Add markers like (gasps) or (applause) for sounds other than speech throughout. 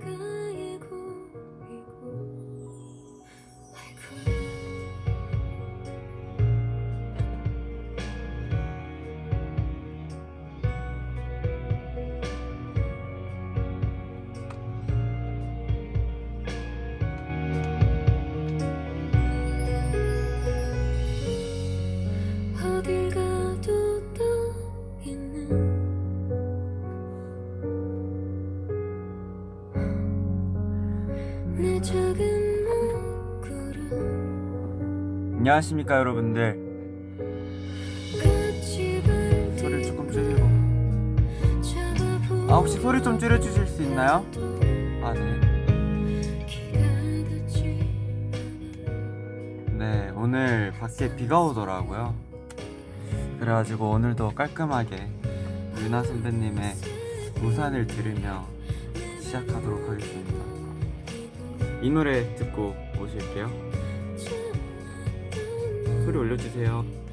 어 안녕하십니까 여러분들. 소리를 조금 줄이고. 아 혹시 소리 좀 줄여주실 수 있나요? 아네. 네 오늘 밖에 비가 오더라고요. 그래가지고 오늘도 깔끔하게 유나 선배님의 우산을 들으며 시작하도록 하겠습니다. 이 노래 듣고 오실게요 소리 올려주세요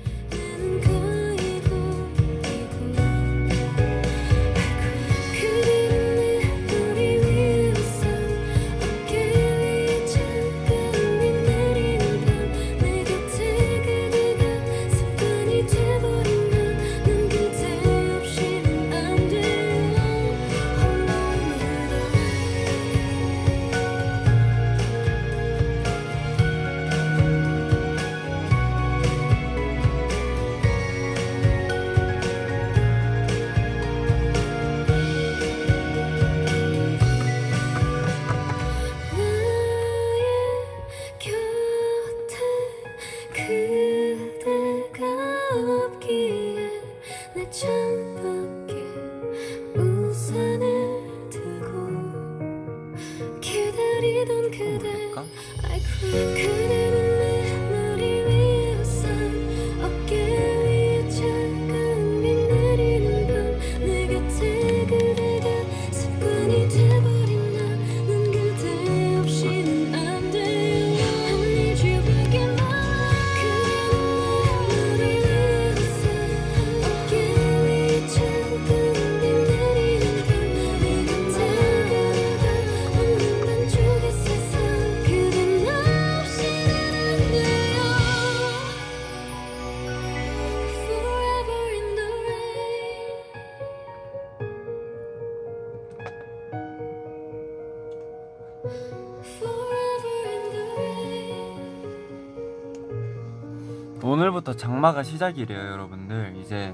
오늘부터 장마가 시작이래요 여러분들 이제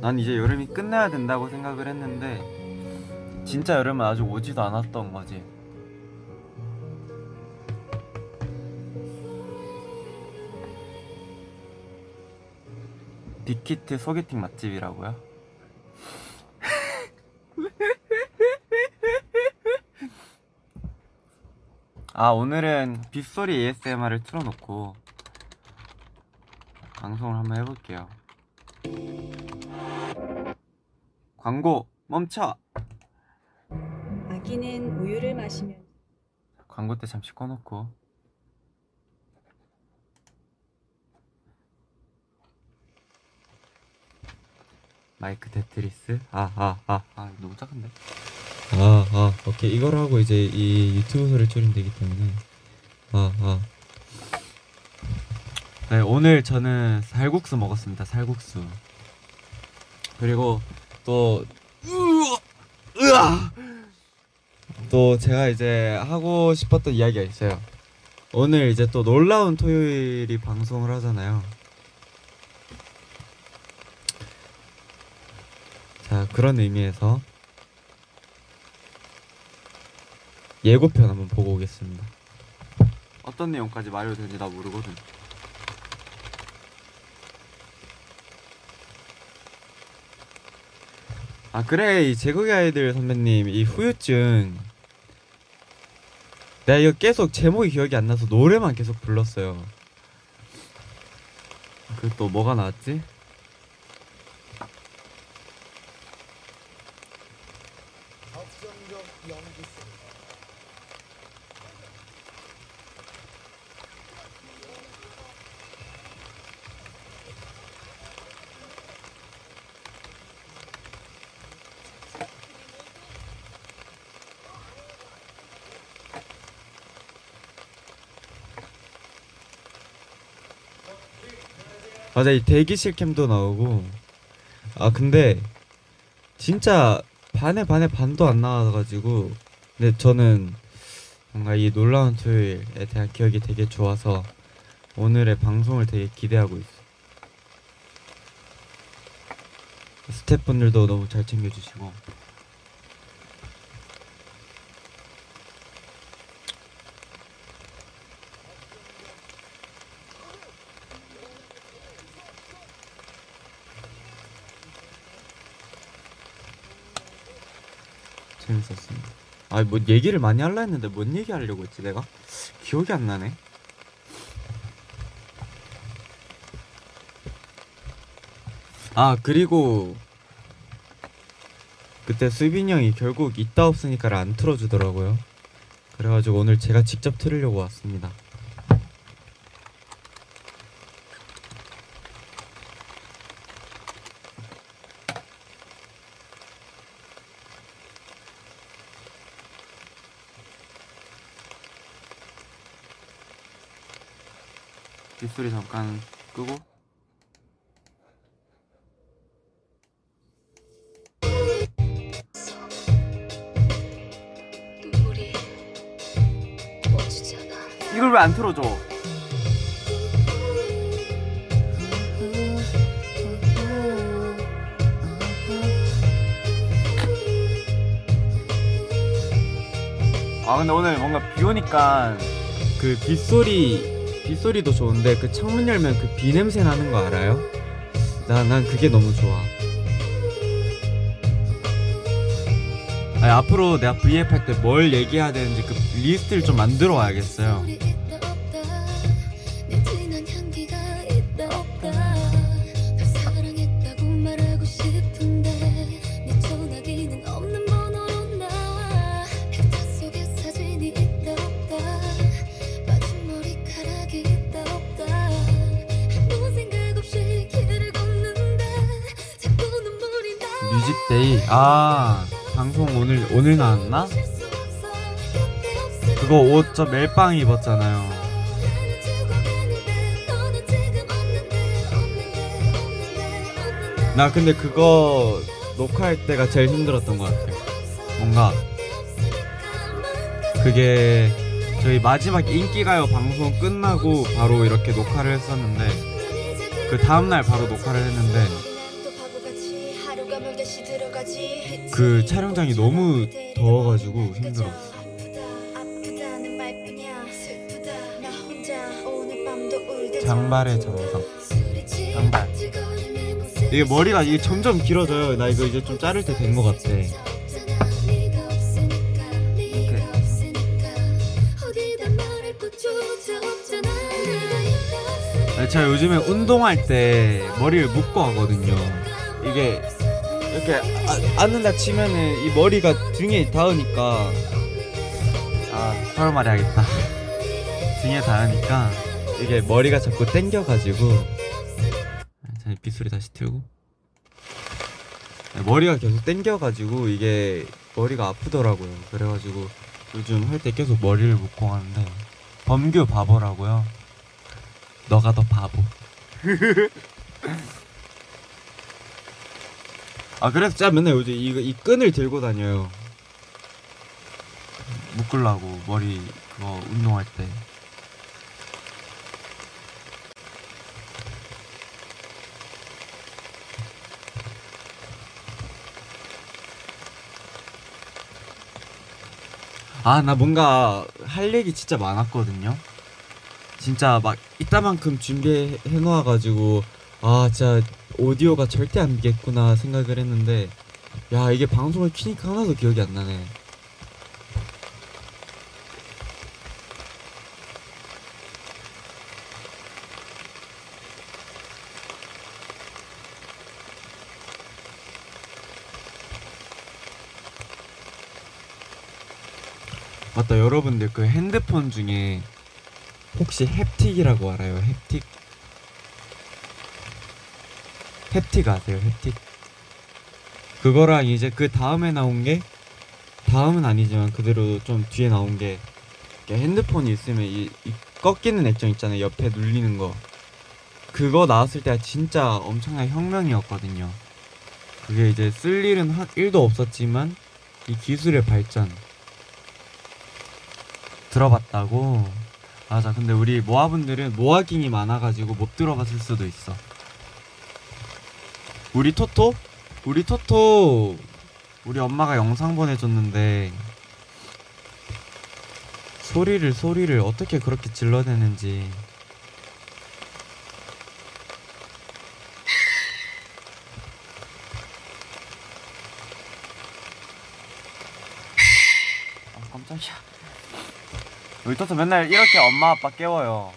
난 이제 여름이 끝내야 된다고 생각을 했는데 진짜 여름은 아직 오지도 않았던 거지 빅히트 소개팅 맛집이라고요? (laughs) 아 오늘은 빗소리 ASMR을 틀어놓고 방송을 한번 해볼게요. 광고 멈춰. 아기는 우유를 마시면 광고 때 잠시 꺼놓고. 마이크 테트리스. 아아아 아, 아, 너무 작은데. 아, 아, 오케이. 이걸 하고 이제 이 유튜브 소리를 줄이면 되기 때문에. 아, 아. 네 오늘 저는 살국수 먹었습니다. 살국수. 그리고 또 으아! 또 제가 이제 하고 싶었던 이야기가 있어요. 오늘 이제 또 놀라운 토요일이 방송을 하잖아요. 자 그런 의미에서 예고편 한번 보고 오겠습니다. 어떤 내용까지 말해도 되는지 나 모르거든. 아 그래 이 제국의 아이들 선배님 이 후유증 내가 이거 계속 제목이 기억이 안 나서 노래만 계속 불렀어요 그 또 뭐가 나왔지? 맞아 이 대기실 캠도 나오고 아 근데 진짜 반에 반에 반도 안 나와가지고 근데 저는 뭔가 이 놀라운 토요일에 대한 기억이 되게 좋아서 오늘의 방송을 되게 기대하고 있어. 스태프분들도 너무 잘 챙겨주시고 재밌었습니다. 아, 뭐 얘기를 많이 하려 했는데 뭔 얘기 하려고 했지 내가? 기억이 안 나네. 아, 그리고 그때 수빈이 형이 결국 있다 없으니까를 안 틀어주더라고요. 그래가지고 오늘 제가 직접 틀으려고 왔습니다. 빗소리 잠깐 끄고. 이걸 왜 안 틀어줘? 아 근데 오늘 뭔가 비 오니까 그 빗소리 빗소리도 좋은데 그 창문 열면 그 비 냄새 나는 거 알아요? 나 난 그게 너무 좋아. 아니, 앞으로 내가 V앱 할 때 뭘 얘기해야 되는지 그 리스트를 좀 만들어 와야겠어요. 아 방송 오늘 오늘 나왔나? 그거 옷 저 멜빵 입었잖아요. 나 근데 그거 녹화할 때가 제일 힘들었던 것 같아요. 뭔가 그게 저희 마지막 인기가요 방송 끝나고 바로 이렇게 녹화를 했었는데 그 다음날 바로 녹화를 했는데 그 촬영장이 너무 더워가지고 힘들었어. 장발의 정석. 장발. 이게 머리가 이게 점점 길어져요. 나 이거 이제 좀 자를 때 된 것 같아. 네, 제가 요즘에 운동할 때 머리를 묶고 하거든요. 이게 이렇게 아, 앉는다 치면은 이 머리가 등에 닿으니까 아 서로 말해야겠다. 등에 닿으니까 이게 머리가 자꾸 땡겨가지고 자 빗소리 다시 틀고 네, 머리가 계속 땡겨가지고 이게 머리가 아프더라고요. 그래가지고 요즘 할 때 계속 머리를 묶고 하는데 범규 바보라고요. 너가 더 바보. (laughs) 아 그래서 제가 맨날 요즘 이거 이 끈을 들고 다녀요. 묶으려고 머리 그거 운동할 때. 아 나 뭔가 할 얘기 진짜 많았거든요. 진짜 막 이따만큼 준비해 놓아가지고 아 진짜 오디오가 절대 안 되겠구나 생각을 했는데 야 이게 방송을 키니까 하나도 기억이 안 나네. 맞다 여러분들 그 핸드폰 중에 혹시 햅틱이라고 알아요? 햅틱? 햅틱 아세요? 햅틱? 그거랑 이제 그 다음에 나온 게 다음은 아니지만 그대로 좀 뒤에 나온 게 핸드폰이 있으면 이, 이 꺾이는 액정 있잖아요 옆에 눌리는 거 그거 나왔을 때가 진짜 엄청난 혁명이었거든요. 그게 이제 쓸 일은 한 1도 없었지만 이 기술의 발전 들어봤다고? 맞아. 근데 우리 모아분들은 모아깅이 많아가지고 못 들어봤을 수도 있어. 우리 토토? 우리 토토. 우리 엄마가 영상 보내줬는데 소리를 소리를 어떻게 그렇게 질러내는지. 아 깜짝이야. 우리 토토 맨날 이렇게 엄마 아빠 깨워요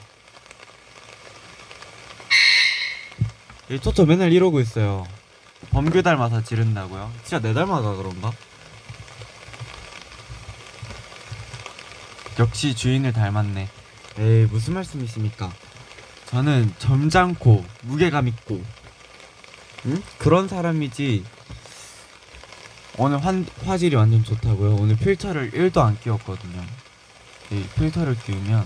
이 토토 맨날 이러고 있어요. 범규 닮아서 지른다고요? 진짜 내 닮아가 그런가? 역시 주인을 닮았네. 에이 무슨 말씀이십니까? 저는 점잖고 무게감 있고. 응? 그런 사람이지. 오늘 환, 화질이 완전 좋다고요? 오늘 필터를 1도 안 끼웠거든요. 이 필터를 끼우면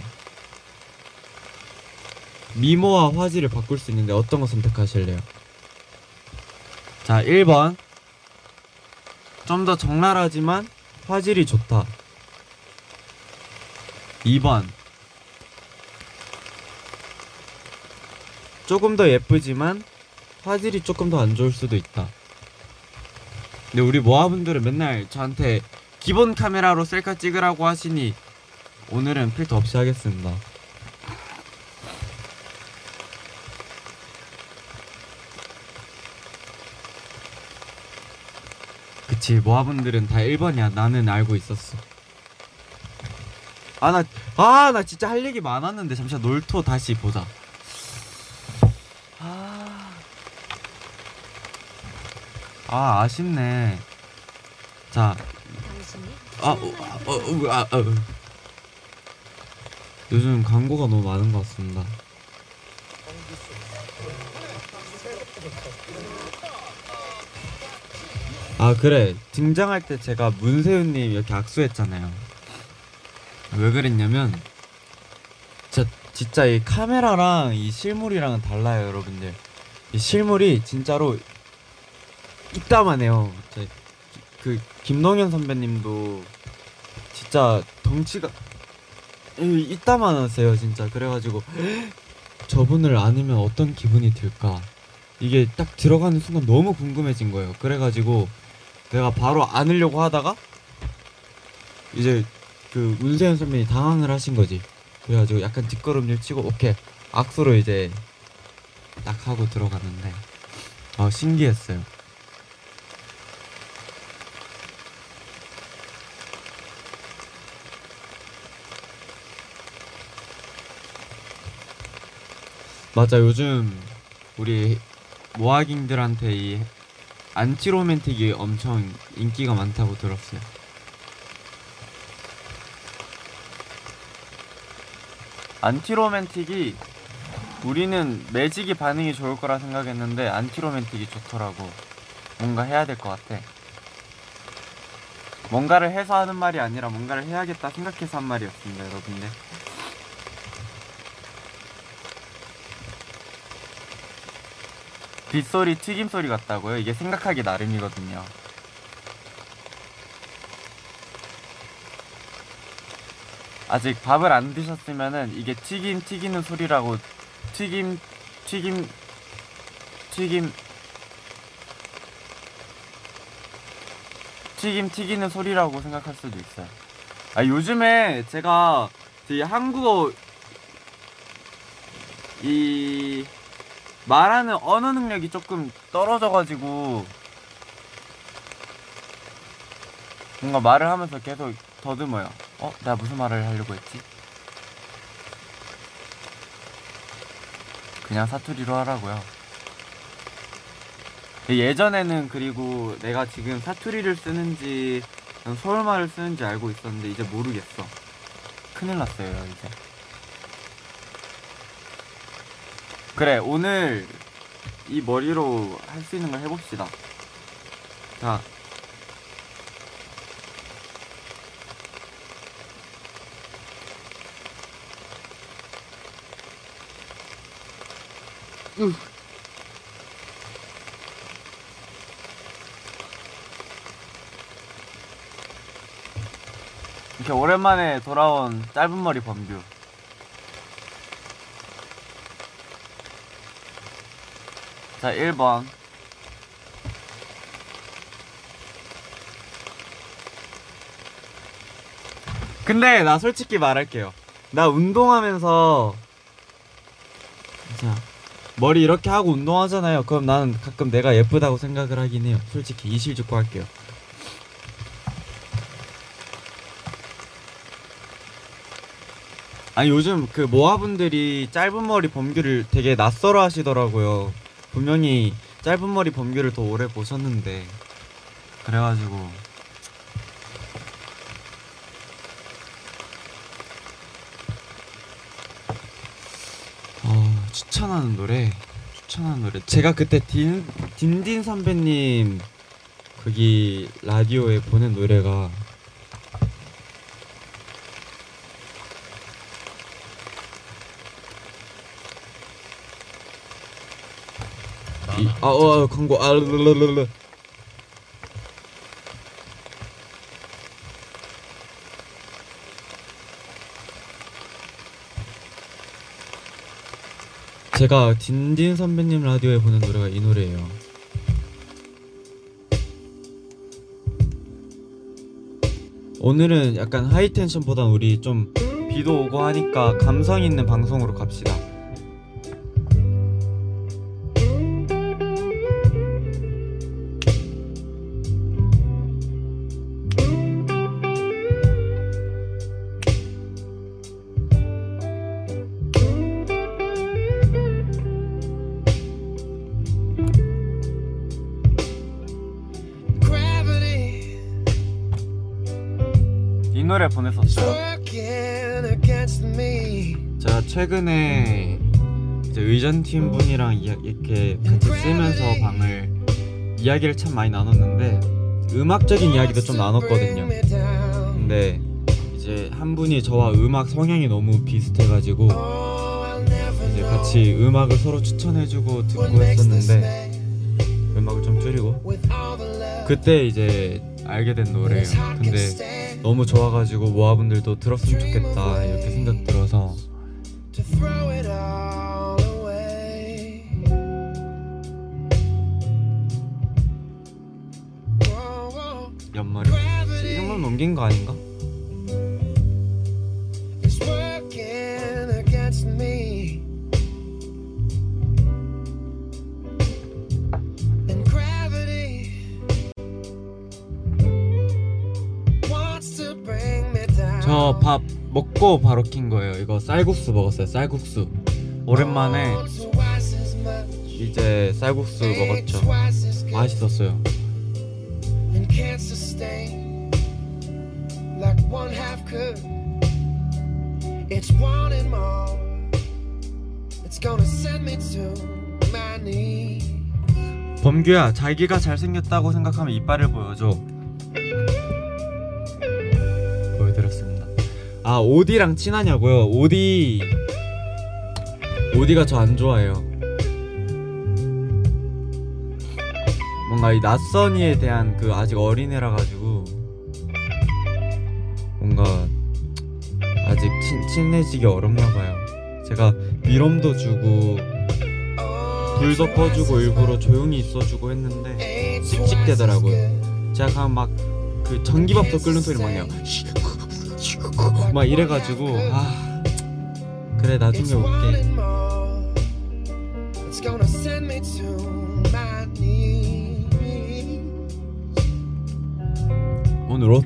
미모와 화질을 바꿀 수 있는데 어떤 거 선택하실래요? 자 1번. 좀 더 적나라하지만 화질이 좋다. 2번. 조금 더 예쁘지만 화질이 조금 더 안 좋을 수도 있다. 근데 우리 모아분들은 맨날 저한테 기본 카메라로 셀카 찍으라고 하시니 오늘은 필터 없이 하겠습니다 그치 모아분들은 다 1번이야. 나는 알고 있었어. 아 나 아 나 진짜 할 얘기 많았는데. 잠시만 놀토 다시 보자. 아, 아 아쉽네. 자. 아, 어, 어, 어, 아, 어. 요즘 광고가 너무 많은 것 같습니다. 아 그래 등장할 때 제가 문세윤님 이렇게 악수했잖아요. 왜 그랬냐면 진짜 진짜 이 카메라랑 이 실물이랑은 달라요, 여러분들. 이 실물이 진짜로 이따만해요. 제, 그 김동현 선배님도 진짜 덩치가 이- 이따만하세요, 진짜. 그래가지고 (gasps) 저분을 안으면 어떤 기분이 들까? 이게 딱 들어가는 순간 너무 궁금해진 거예요. 그래가지고 내가 바로 안으려고 하다가 이제 그 문세현 선배님 당황을 하신 거지. 그래가지고 약간 뒷걸음질 치고 오케이 악수로 이제 딱 하고 들어갔는데 아 신기했어요. 맞아 요즘 우리 모아깅들한테 이 Anti-Romantic이 엄청 인기가 많다고 들었어요. Anti-Romantic이 우리는 매직이 반응이 좋을 거라 생각했는데 Anti-Romantic이 좋더라고. 뭔가 해야 될 것 같아. 뭔가를 해서 하는 말이 아니라 뭔가를 해야겠다 생각해서 한 말이었습니다, 여러분들. 빗소리 튀김 소리 같다고요? 이게 생각하기 나름이거든요. 아직 밥을 안 드셨으면은 이게 튀김 튀기는 소리라고 튀김 튀김 튀김 튀김 튀기는 소리라고 생각할 수도 있어요. 아 요즘에 제가 이 한국어 이 말하는 언어 능력이 조금 떨어져가지고 뭔가 말을 하면서 계속 더듬어요. 어? 내가 무슨 말을 하려고 했지? 그냥 사투리로 하라고요. 예전에는 그리고 내가 지금 사투리를 쓰는지 서울말을 쓰는지 알고 있었는데 이제 모르겠어. 큰일 났어요 이제. 그래 오늘 이 머리로 할 수 있는 걸 해봅시다. 자. 이렇게 오랜만에 돌아온 짧은 머리 범규. 자, 1번. 근데 나 솔직히 말할게요. 나 운동하면서 자 머리 이렇게 하고 운동하잖아요. 그럼 나는 가끔 내가 예쁘다고 생각을 하긴 해요. 솔직히 이실직고 할게요. 아니 요즘 그 모아분들이 짧은 머리 범규를 되게 낯설어 하시더라고요. 분명히 짧은 머리 범규를 더 오래 보셨는데 그래가지고 어, 추천하는 노래 추천하는 노래. 제가 그때 딘 딘딘 선배님 거기 라디오에 보낸 노래가 이, 아, 어, 광고 아, 르르르르. 제가 딘딘 선배님 라디오에 보낸 노래가 이 노래예요. 오늘은 약간 하이텐션보단 우리 좀 비도 오고 하니까 감성 있는 방송으로 갑시다. 노래 보냈었어요. 제가 최근에 이제 의전팀 분이랑 이야- 이렇게 같이 쓰면서 방을 이야기를 참 많이 나눴는데 음악적인 이야기도 좀 나눴거든요. 근데 이제 한 분이 저와 음악 성향이 너무 비슷해가지고 Oh, 이제 같이 음악을 서로 추천해주고 듣고 했었는데 음악을 좀 줄이고 그때 이제 알게 된 노래예요. 근데 너무 좋아가지고 모아분들도 들었으면 좋겠다 이렇게 생각 들어 먹고 바로 킨 거예요. 이거 쌀국수 먹었어요. 쌀국수. 오랜만에 이제 쌀국수 먹었죠. 맛있었어요. 범규야, 자기가 잘생겼다고 생각하면 이빨을 보여줘. 아 오디랑 친하냐고요? 오디 오디가 저 안 좋아해요. 뭔가 이 낯선이에 대한 그 아직 어린애라 가지고 뭔가 아직 친, 친해지기 어렵나 봐요. 제가 미럼도 주고 불도 꺼주고 일부러 조용히 있어주고 했는데 씩씩대더라고요. 제가 가면 막그 전기밥솥 끓는 소리 막 내요. 막 이래가지고 아 그래 나중에 올게. 오늘 옷.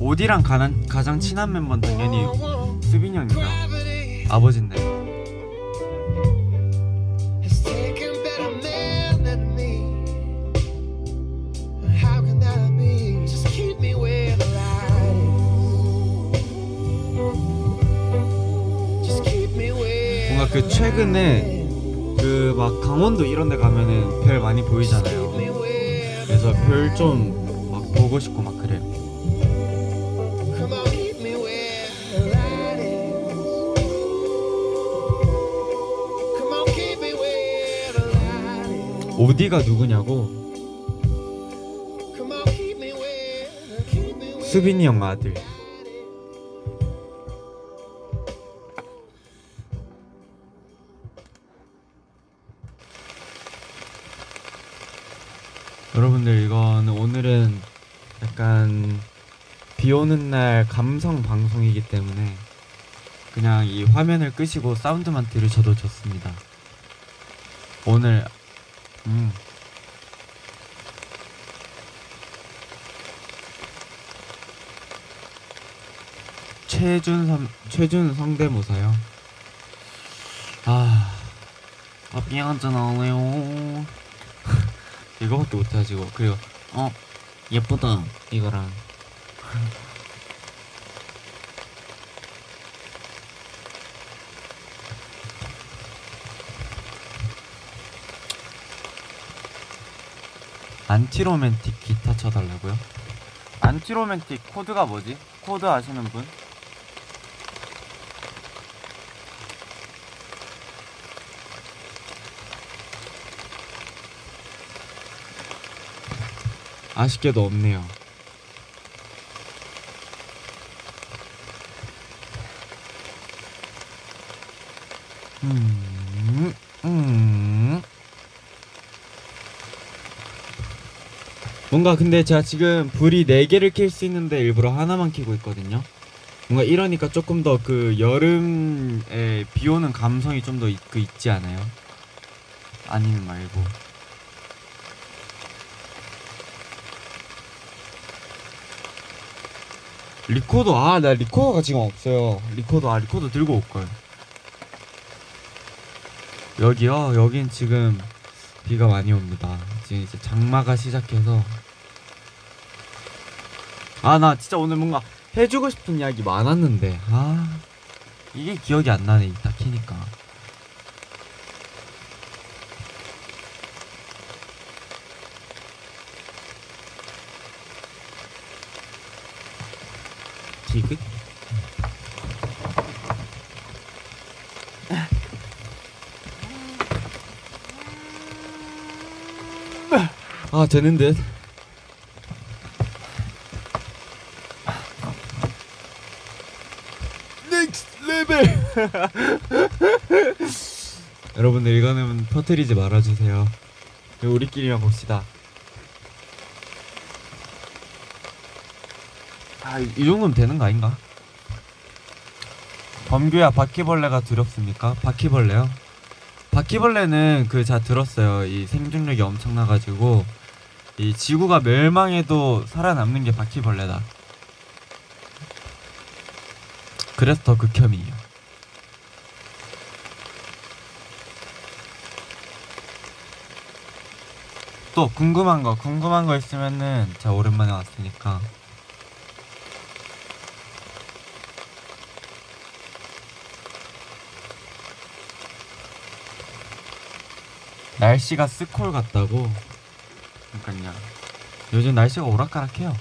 오디랑 가난, 가장 친한 멤버는 당연히. 수빈이 형이죠. 아버지인데 강원도 이런 데 가면은 별 많이 보이잖아요. 그래서 별 좀 막 보고 싶고 막 그래요. 오디가 누구냐고? 수빈이 형 아들. 여러분들 이거는 오늘은 약간 비 오는 날 감성 방송이기 때문에 그냥 이 화면을 끄시고 사운드만 들으셔도 좋습니다. 오늘 음 최준 선 최준 성대모사요. 아, 아 미안하잖아요. 이거밖에 못해가지고 그리고 어 예쁘다 이거랑 (laughs) 안티로맨틱 기타 쳐달라고요? 안티로맨틱 코드가 뭐지? 코드 아시는 분? 아쉽게도 없네요. 음, 음. 뭔가 근데 제가 지금 불이 4개를 켤 수 있는데 일부러 하나만 켜고 있거든요. 뭔가 이러니까 조금 더 그 여름에 비 오는 감성이 좀더그 있지 않아요? 아니면 말고. 리코더 아 나 리코더가 지금 없어요. 리코더 아 리코더 들고 올걸. 여기요? 여긴 지금 비가 많이 옵니다. 지금 이제 장마가 시작해서. 아 나 진짜 오늘 뭔가 해주고 싶은 이야기 많았는데. 아 이게 기억이 안 나네 이따 키니까 디귿 아 되는 듯. Next Level (laughs) 여러분들 이거는 터트리지 말아주세요. 우리끼리만 봅시다 아, 이, 이 정도면 되는 거 아닌가? 범규야 바퀴벌레가 두렵습니까? 바퀴벌레요? 바퀴벌레는 그자 들었어요. 이 생존력이 엄청나가지고 이 지구가 멸망해도 살아남는 게 바퀴벌레다. 그래서 더 극혐이에요. 또 궁금한 거 궁금한 거 있으면은 자 오랜만에 왔으니까 날씨가 스콜 같다고. 그러니까요. 요즘 날씨가 오락가락해요.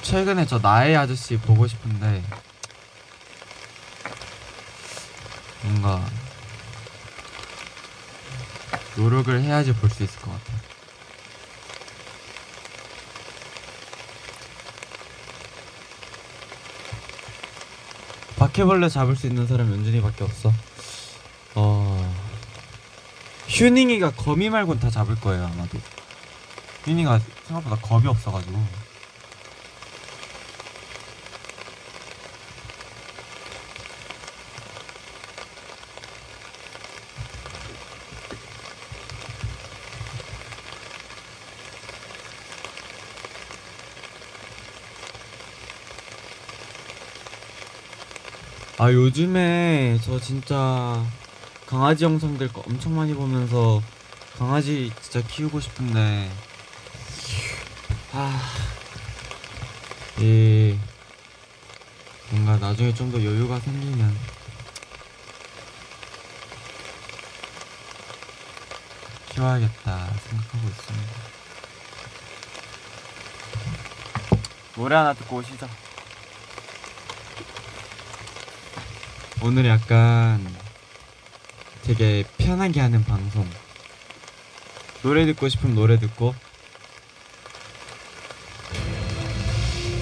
최근에 저 나의 아저씨 보고 싶은데 뭔가 노력을 해야지 볼 수 있을 것 같아. 바퀴벌레 잡을 수 있는 사람 연준이밖에 없어. 어 휴닝이가 거미 말곤 다 잡을 거예요 아마도. 휴닝이가 생각보다 겁이 없어가지고. 아 요즘에 저 진짜 강아지 영상들 엄청 많이 보면서 강아지 진짜 키우고 싶은데. 아이 뭔가 나중에 좀 더 여유가 생기면. 키워야겠다 생각하고 있습니다. 노래 하나 듣고 오시죠. 오늘 약간 되게 편하게 하는 방송. 노래 듣고 싶으면 노래 듣고.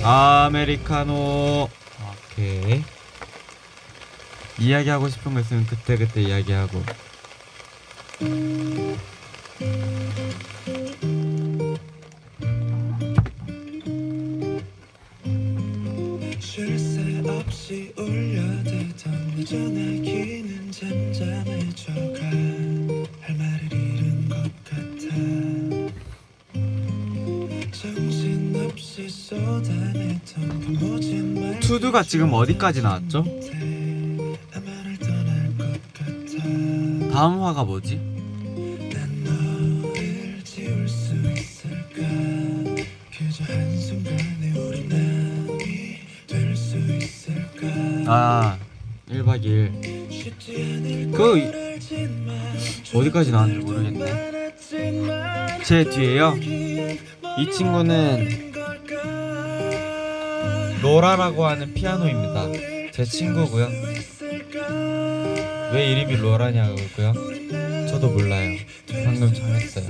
아메리카노. 오케이. 이야기하고 싶은 거 있으면 그때 그때 이야기하고. 쉴새 없이 울려대던 내 전화기는 잠잠 투두가 지금 어디까지 나왔죠? 다음 화가 뭐지? 아 1박 2일. 쉽지 않을 그 어디까지 나왔는지 모르겠네. 제 뒤에요. 이 친구는 로라라고 하는 피아노입니다. 제 친구고요. 왜 이름이 로라냐고요? 저도 몰라요. 방금 정했어요.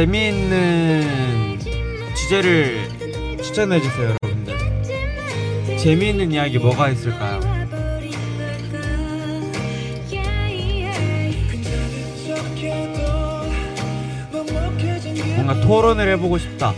재미있는 주제를 추천해 주세요, 여러분들. 재미있는 이야기 뭐가 있을까요? 뭔가 토론을 해보고 싶다.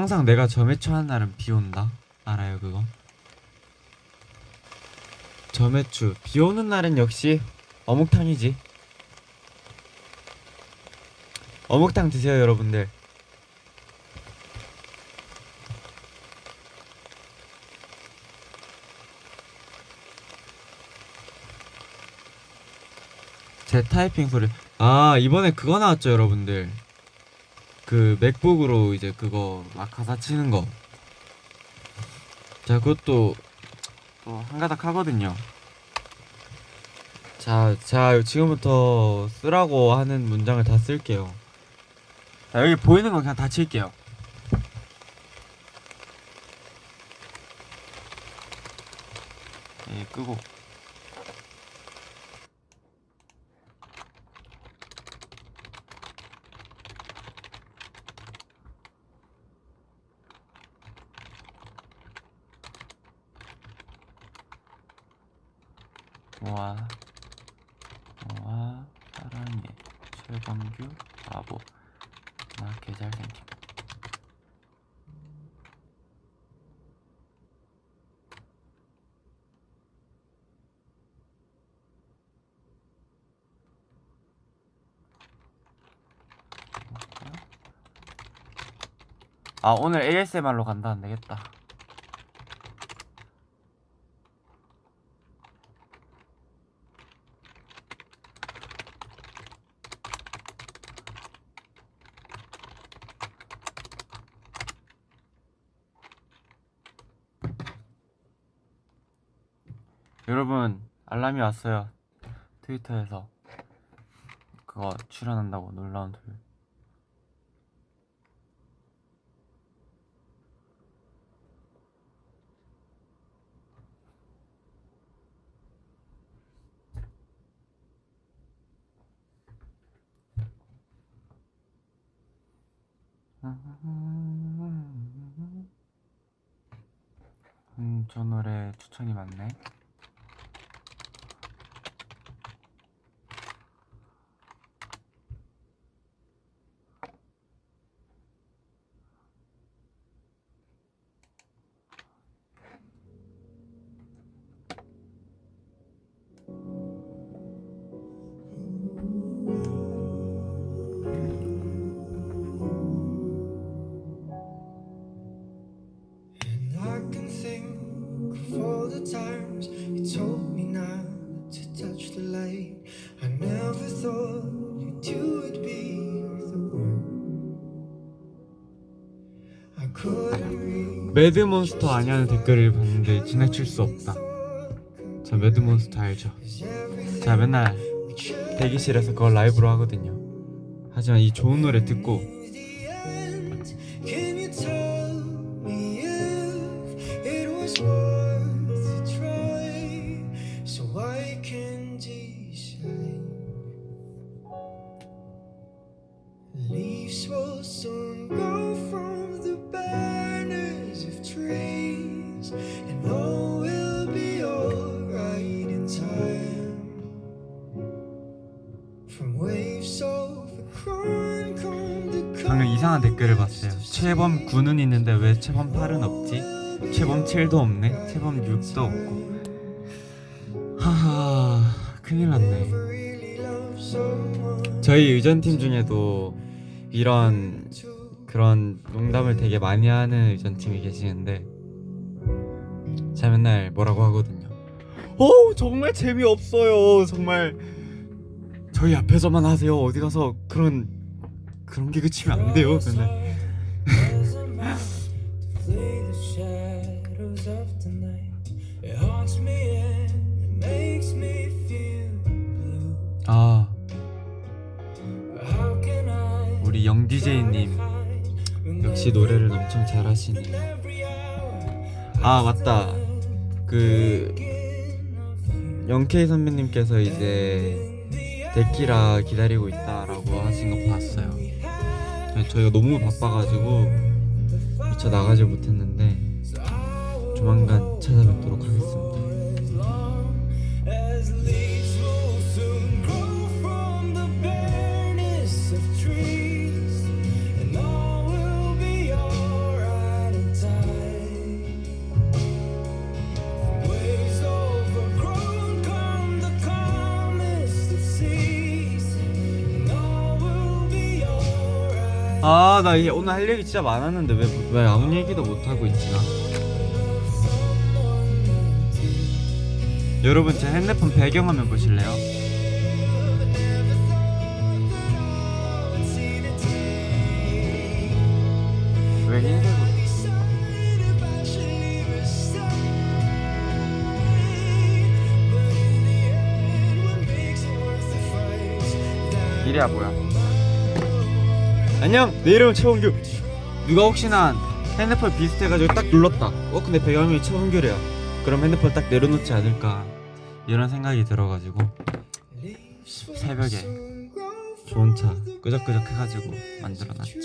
항상 내가 점액추 하는 날은 비 온다. 알아요 그거? 점액추. 비 오는 날은 역시 어묵탕이지. 어묵탕 드세요 여러분들. 제 타이핑 소리. 아 이번에 그거 나왔죠 여러분들. 그 맥북으로 이제 그거 막 가사 치는 거. 자 그것도 또 한 가닥 하거든요. 자, 자 지금부터 쓰라고 하는 문장을 다 쓸게요. 자, 여기 보이는 건 그냥 다 칠게요. 예, 끄고. 와, 와, 사랑해, 최범규, 바보, 나 개잘생김. 아 오늘 ASMR로 간다 안 되겠다. 여러분 알람이 왔어요. 트위터에서 그거 출연한다고 놀라운 토 음, 저 노래 추천이 많네. 매드몬스터 아니냐는 댓글을 봤는데 지나칠 수 없다. 저 매드몬스터 알죠? 제가 맨날 대기실에서 그걸 라이브로 하거든요. 하지만 이 좋은 노래 듣고 이상한 댓글을 봤어요. 최범 9는 있는데 왜 최범 8은 없지? 최범 7도 없네. 최범 6도 없고. 하하 큰일 났네. 저희 의전팀 중에도 이런 그런 농담을 되게 많이 하는 의전팀이 계시는데 제가 맨날 뭐라고 하거든요. 오 정말 재미없어요. 정말 저희 앞에서만 하세요. 어디 가서 그런 그런 게 그치면 안 돼요. 맨날. 아 우리 영 DJ님 역시 노래를 엄청 잘하시네. 아 맞다 그 영케이 선배님께서 이제 데키라 기다리고 있다라고 하신 거 봤어요. 네, 저희가 너무 바빠가지고 미처 나가지 못했는데 조만간 찾아뵙도록 하겠습니다. 아나 이게 오늘 할 얘기 진짜 많았는데 왜, 왜 아무 얘기도 못 하고 있지 나? 여러분 제 핸드폰 배경화면 보실래요? 왜 흰색으로? 이래야 뭐야? 안녕 내 이름은 최원규. 누가 혹시나 핸드폰 비슷해가지고 딱 눌렀다. 어 근데 배경화면이 최원규래요. 그럼 핸드폰 딱 내려놓지 않을까 이런 생각이 들어가지고 새벽에 좋은 차 끄적끄적 해가지고 만들어놨죠.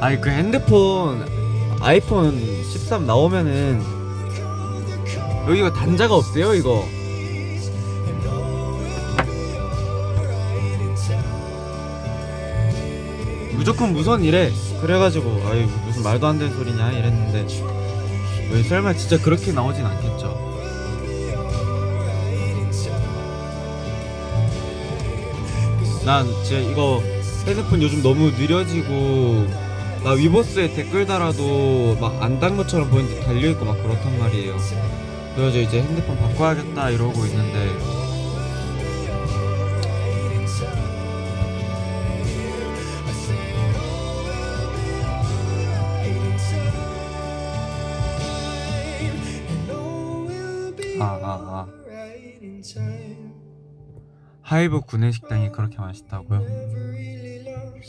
아니 그 핸드폰 아이폰 13 나오면은 여기가 단자가 없대요 이거 무조건 무선 이래 그래가지고 아유 무슨 말도 안 되는 소리냐 이랬는데. 왜 설마 진짜 그렇게 나오진 않겠죠? 난 진짜 이거 핸드폰 요즘 너무 느려지고 나 위버스에 댓글 달아도 막 안 단 것처럼 보이는데 달려있고 막 그렇단 말이에요. 그래서 이제 핸드폰 바꿔야겠다 이러고 있는데 하이브 구내식당이 그렇게 맛있다고요?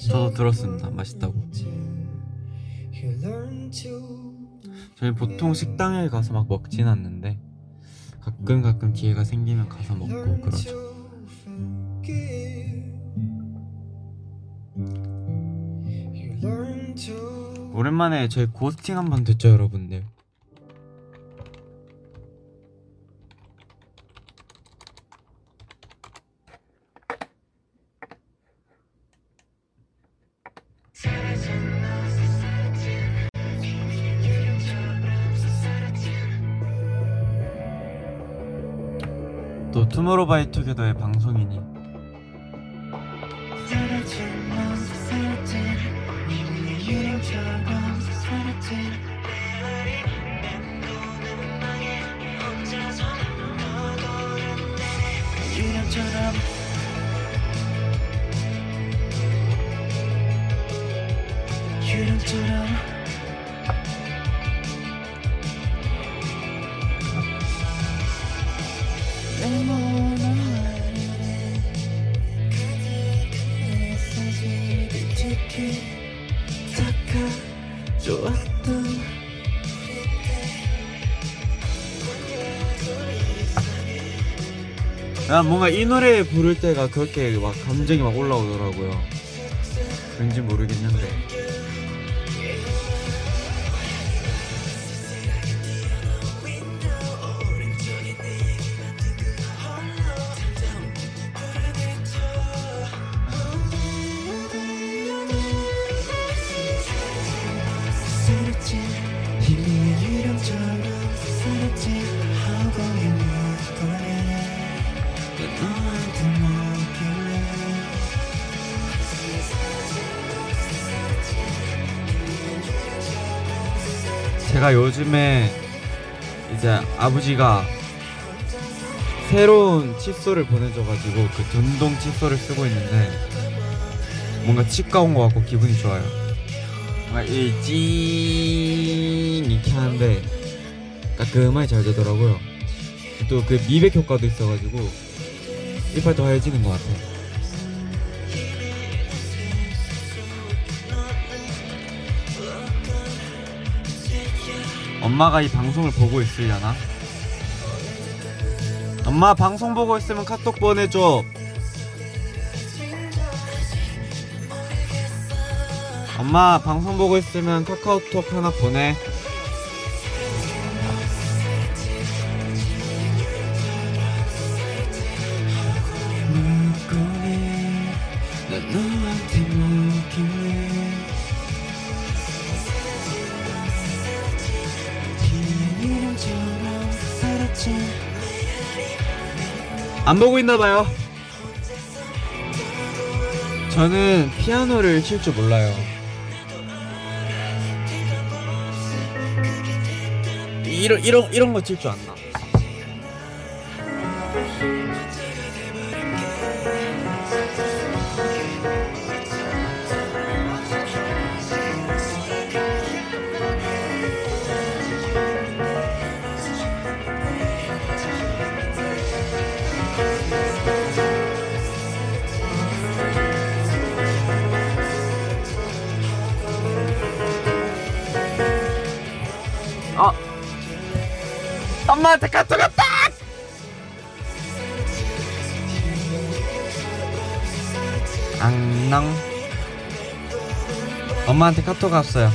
저도 들었습니다. 맛있다고. 저희 보통 식당에 가서 막 먹진 않는데 가끔 가끔 기회가 생기면 가서 먹고 그러죠. 오랜만에 저희 고스팅 한번 됐죠 여러분들 투모로우 바이 투게더의 방송이니 난 뭔가 이 노래 부를 때가 그렇게 막 감정이 막 올라오더라고요. 왠지 모르겠는데 제가 요즘에 이제 아버지가 새로운 칫솔을 보내줘가지고 그 전동 칫솔을 쓰고 있는데 뭔가 치과 온 것 같고 기분이 좋아요. 뭔가 이찐 이렇게 하는데 깔끔하게 잘 되더라고요. 또 그 미백 효과도 있어가지고 이빨 더 하얘지는 것 같아요. 엄마가 이 방송을 보고 있으려나? 엄마 방송 보고 있으면 카톡 보내줘. 엄마 방송 보고 있으면 카카오톡 하나 보내. 안 보고 있나 봐요. 저는 피아노를 칠 줄 몰라요. 이런 이런 이런 거 칠 줄 안 나. 엄마한테 카톡 왔다. 앙낭. 엄마한테 카톡 왔어요.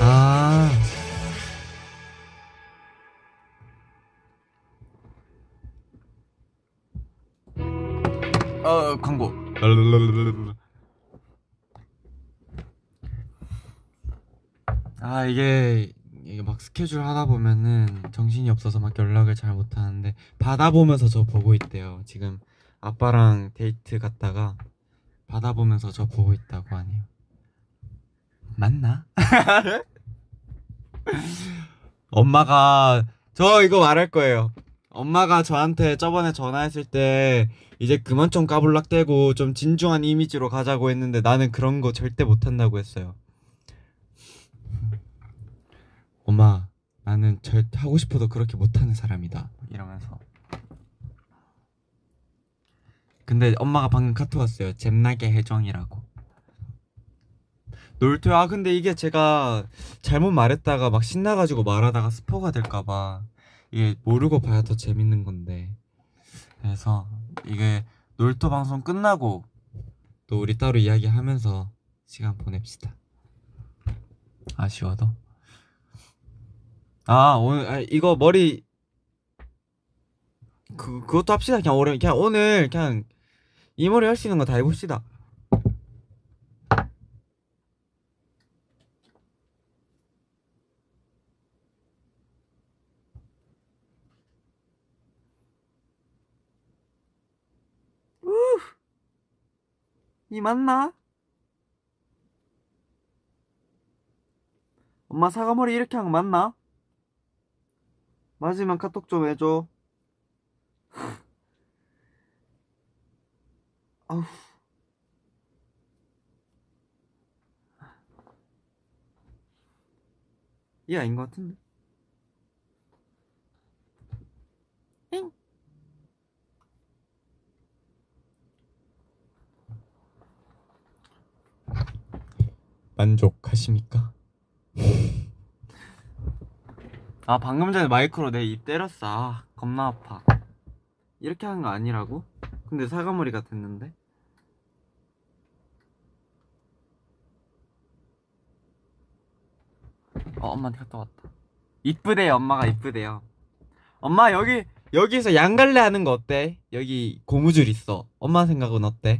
아. 어 광고. 아 이게 스케줄 하다 보면은 정신이 없어서 막 연락을 잘 못 하는데 받아보면서 저 보고 있대요. 지금 아빠랑 데이트 갔다가 바다 보면서 저 보고 있다고 하네요. 맞나? (laughs) 엄마가 저 이거 말할 거예요. 엄마가 저한테 저번에 전화했을 때 이제 그만 좀 까불락대고 좀 진중한 이미지로 가자고 했는데 나는 그런 거 절대 못 한다고 했어요. 엄마 나는 절대 하고 싶어도 그렇게 못하는 사람이다. 이러면서. 근데 엄마가 방금 카톡 왔어요. 잼나게 해정이라고. 놀토 아 근데 이게 제가 잘못 말했다가 막 신나가지고 말하다가 스포가 될까봐 이게 모르고 봐야 더 재밌는 건데. 그래서 이게 놀토 방송 끝나고 또 우리 따로 이야기하면서 시간 보냅시다. 아쉬워도 아 오늘 아, 이거 머리 그 그것도 합시다 그냥 오늘 그냥 오늘 그냥 이 머리 할 수 있는 거 다 해봅시다. 이 맞나? 엄마 사과머리 이렇게 한 거 맞나? 맞으면 카톡 좀 해줘. 아우. 이 아닌 것 같은데. 엥? 만족하십니까? 아 방금 전에 마이크로 내 입 때렸어 아 겁나 아파 이렇게 하는 거 아니라고? 근데 사과머리가 됐는데 어 엄마한테 갔다 왔다 이쁘대요 엄마가 이쁘대요 엄마 여기 여기서 양갈래 하는 거 어때? 여기 고무줄 있어 엄마 생각은 어때?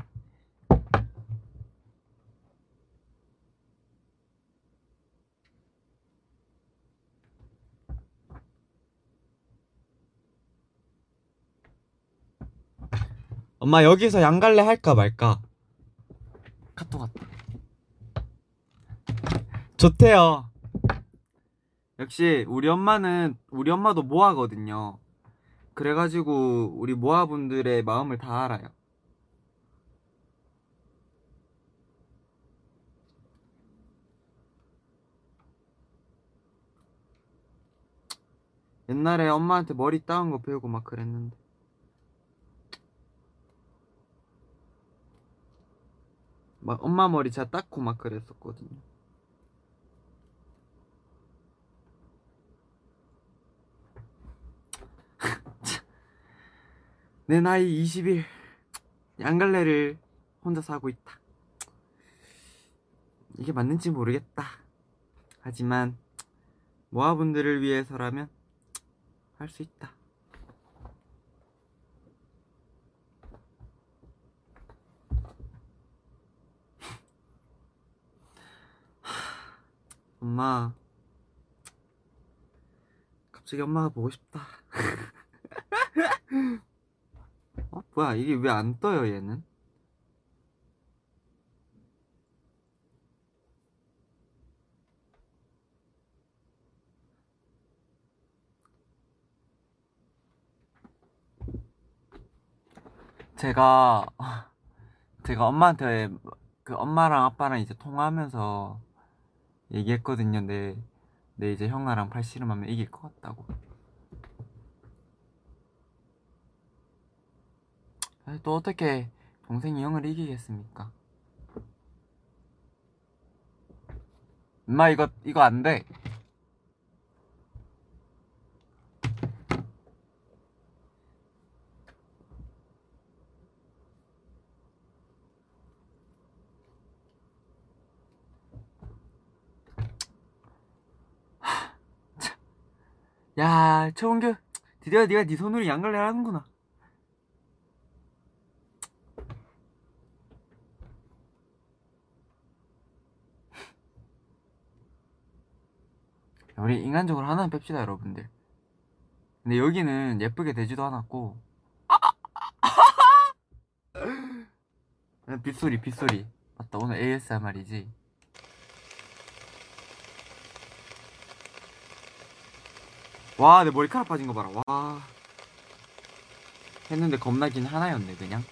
엄마 여기서 양갈래 할까 말까? 카톡 왔다. 좋대요. 역시 우리 엄마는 우리 엄마도 모아거든요. 그래가지고 우리 모아분들의 마음을 다 알아요. 옛날에 엄마한테 머리 따은 거 배우고 막 그랬는데. 막 엄마 머리 제가 닦고 막 그랬었거든요. (laughs) 내 나이 20일 양갈래를 혼자서 하고 있다. 이게 맞는지 모르겠다. 하지만 모아분들을 위해서라면 할 수 있다. 엄마. 갑자기 엄마가 보고 싶다. (laughs) 어? 뭐야 이게 왜 안 떠요 얘는? 제가 제가 엄마한테 그 엄마랑 아빠랑 이제 통화하면서 얘기했거든요. 내, 내 이제 형아랑 팔씨름하면 이길 것 같다고. 또 어떻게 동생이 형을 이기겠습니까? 엄마 이거 이거 안 돼. 야, 최원규, 드디어 네가 네 손으로 양갈래 하는구나. 우리 인간적으로 하나는 뺍시다, 여러분들. 근데 여기는 예쁘게 되지도 않았고. (laughs) 빗소리 빗소리 맞다 오늘 ASMR이지 와 내 머리카락 빠진 거 봐라. 와. 했는데 겁나긴 하나였네 그냥.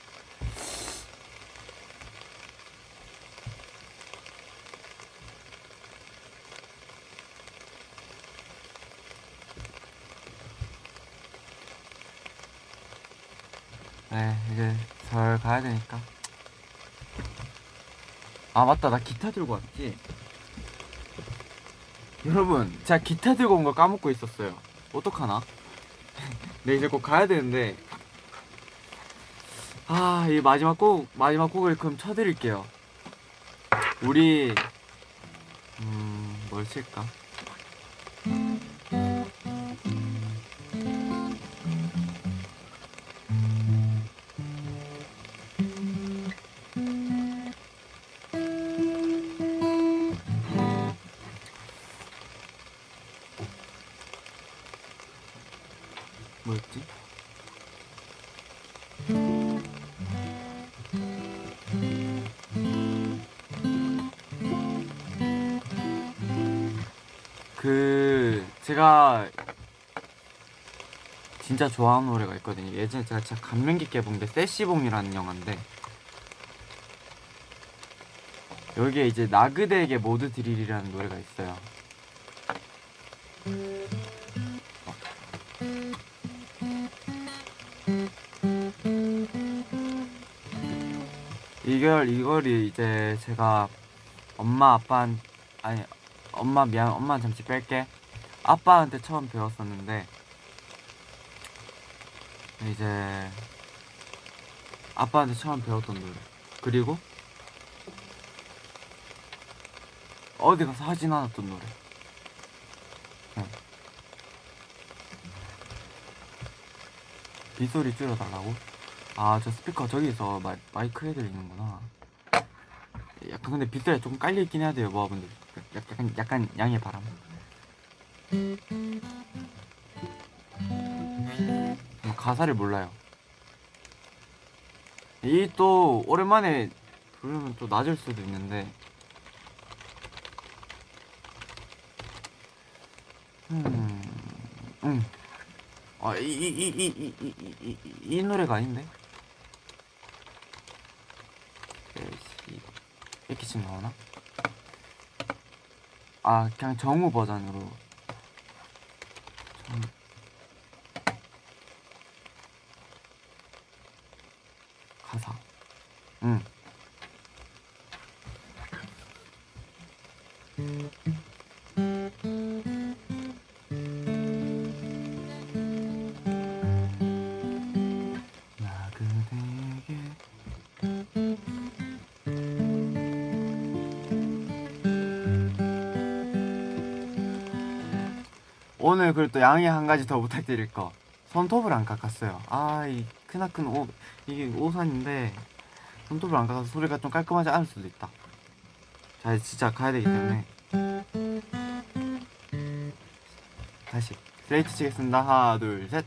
네 이제 절 가야 되니까. 아 맞다. 나 기타 들고 왔지? 여러분 제가 기타 들고 온 걸 까먹고 있었어요 어떡하나? 네 이제 곧 가야 되는데. 아 이 마지막 곡 마지막 곡을 그럼 쳐드릴게요. 우리 음 뭘 칠까 진짜 좋아하는 노래가 있거든요. 예전에 제가 진짜 감명 깊게 본 게 세시봉이라는 영화인데 여기에 이제 나그대에게 모두 드릴이라는 노래가 있어요. 이걸 이걸 이제 제가 엄마 아빠 아니 엄마 미안 엄마 잠시 뺄게 아빠한테 처음 배웠었는데 이제 아빠한테 처음 배웠던 노래. 그리고 어디 가서 하진 않았던 노래. 네. 빗소리 줄여달라고? 아 저 스피커 저기서 마, 마이크 해야 되는구나. 약간 근데 빗소리가 조금 깔려있긴 해야 돼요 모아분들. 약간 약간 양해 바람 가사를 몰라요 이 또 오랜만에 부르면 또 낮을 수도 있는데 음, 음. 아, 이, 이, 이, 이, 이, 이, 이, 노래가 아닌데? 네, 이렇게 지금 나오나? 아, 그냥 정우 버전으로. 정... 가사. 응. 오늘 그리고 또 양해 한 가지 더 부탁드릴 거 손톱을 안 깎았어요 아 이 크나큰 옷 이게 오산인데 손톱을 안 깎아서 소리가 좀 깔끔하지 않을 수도 있다. 자 진짜 가야 되기 때문에. 다시. 스트레이트 치겠습니다. 하나 둘셋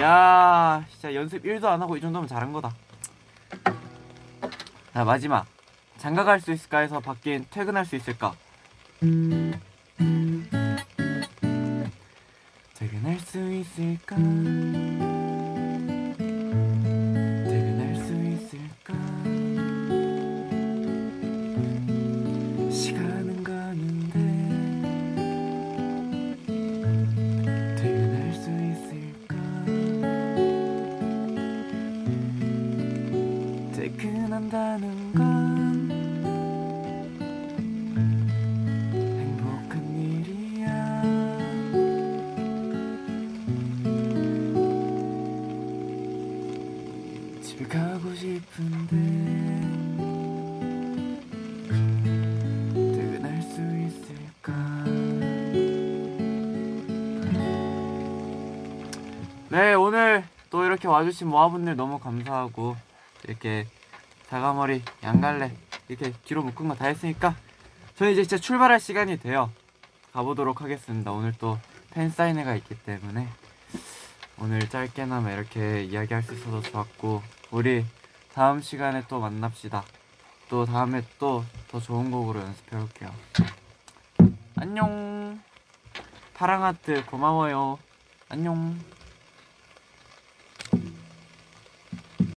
야 진짜 연습 1도 안 하고 이 정도면 잘한 거다. 자 마지막. 장가 갈 수 있을까 해서 바뀐 퇴근할 수 있을까? 퇴근할 수 있을까 이렇게 와주신 모아분들 너무 감사하고 이렇게 사과머리 양갈래 이렇게 뒤로 묶은 거 다 했으니까 저희 이제 진짜 출발할 시간이 돼요. 가보도록 하겠습니다. 오늘 또 팬사인회가 있기 때문에 오늘 짧게나마 이렇게 이야기할 수 있어서 좋았고 우리 다음 시간에 또 만납시다. 또 다음에 또 더 좋은 곡으로 연습해 올게요. 안녕. 파랑하트 고마워요. 안녕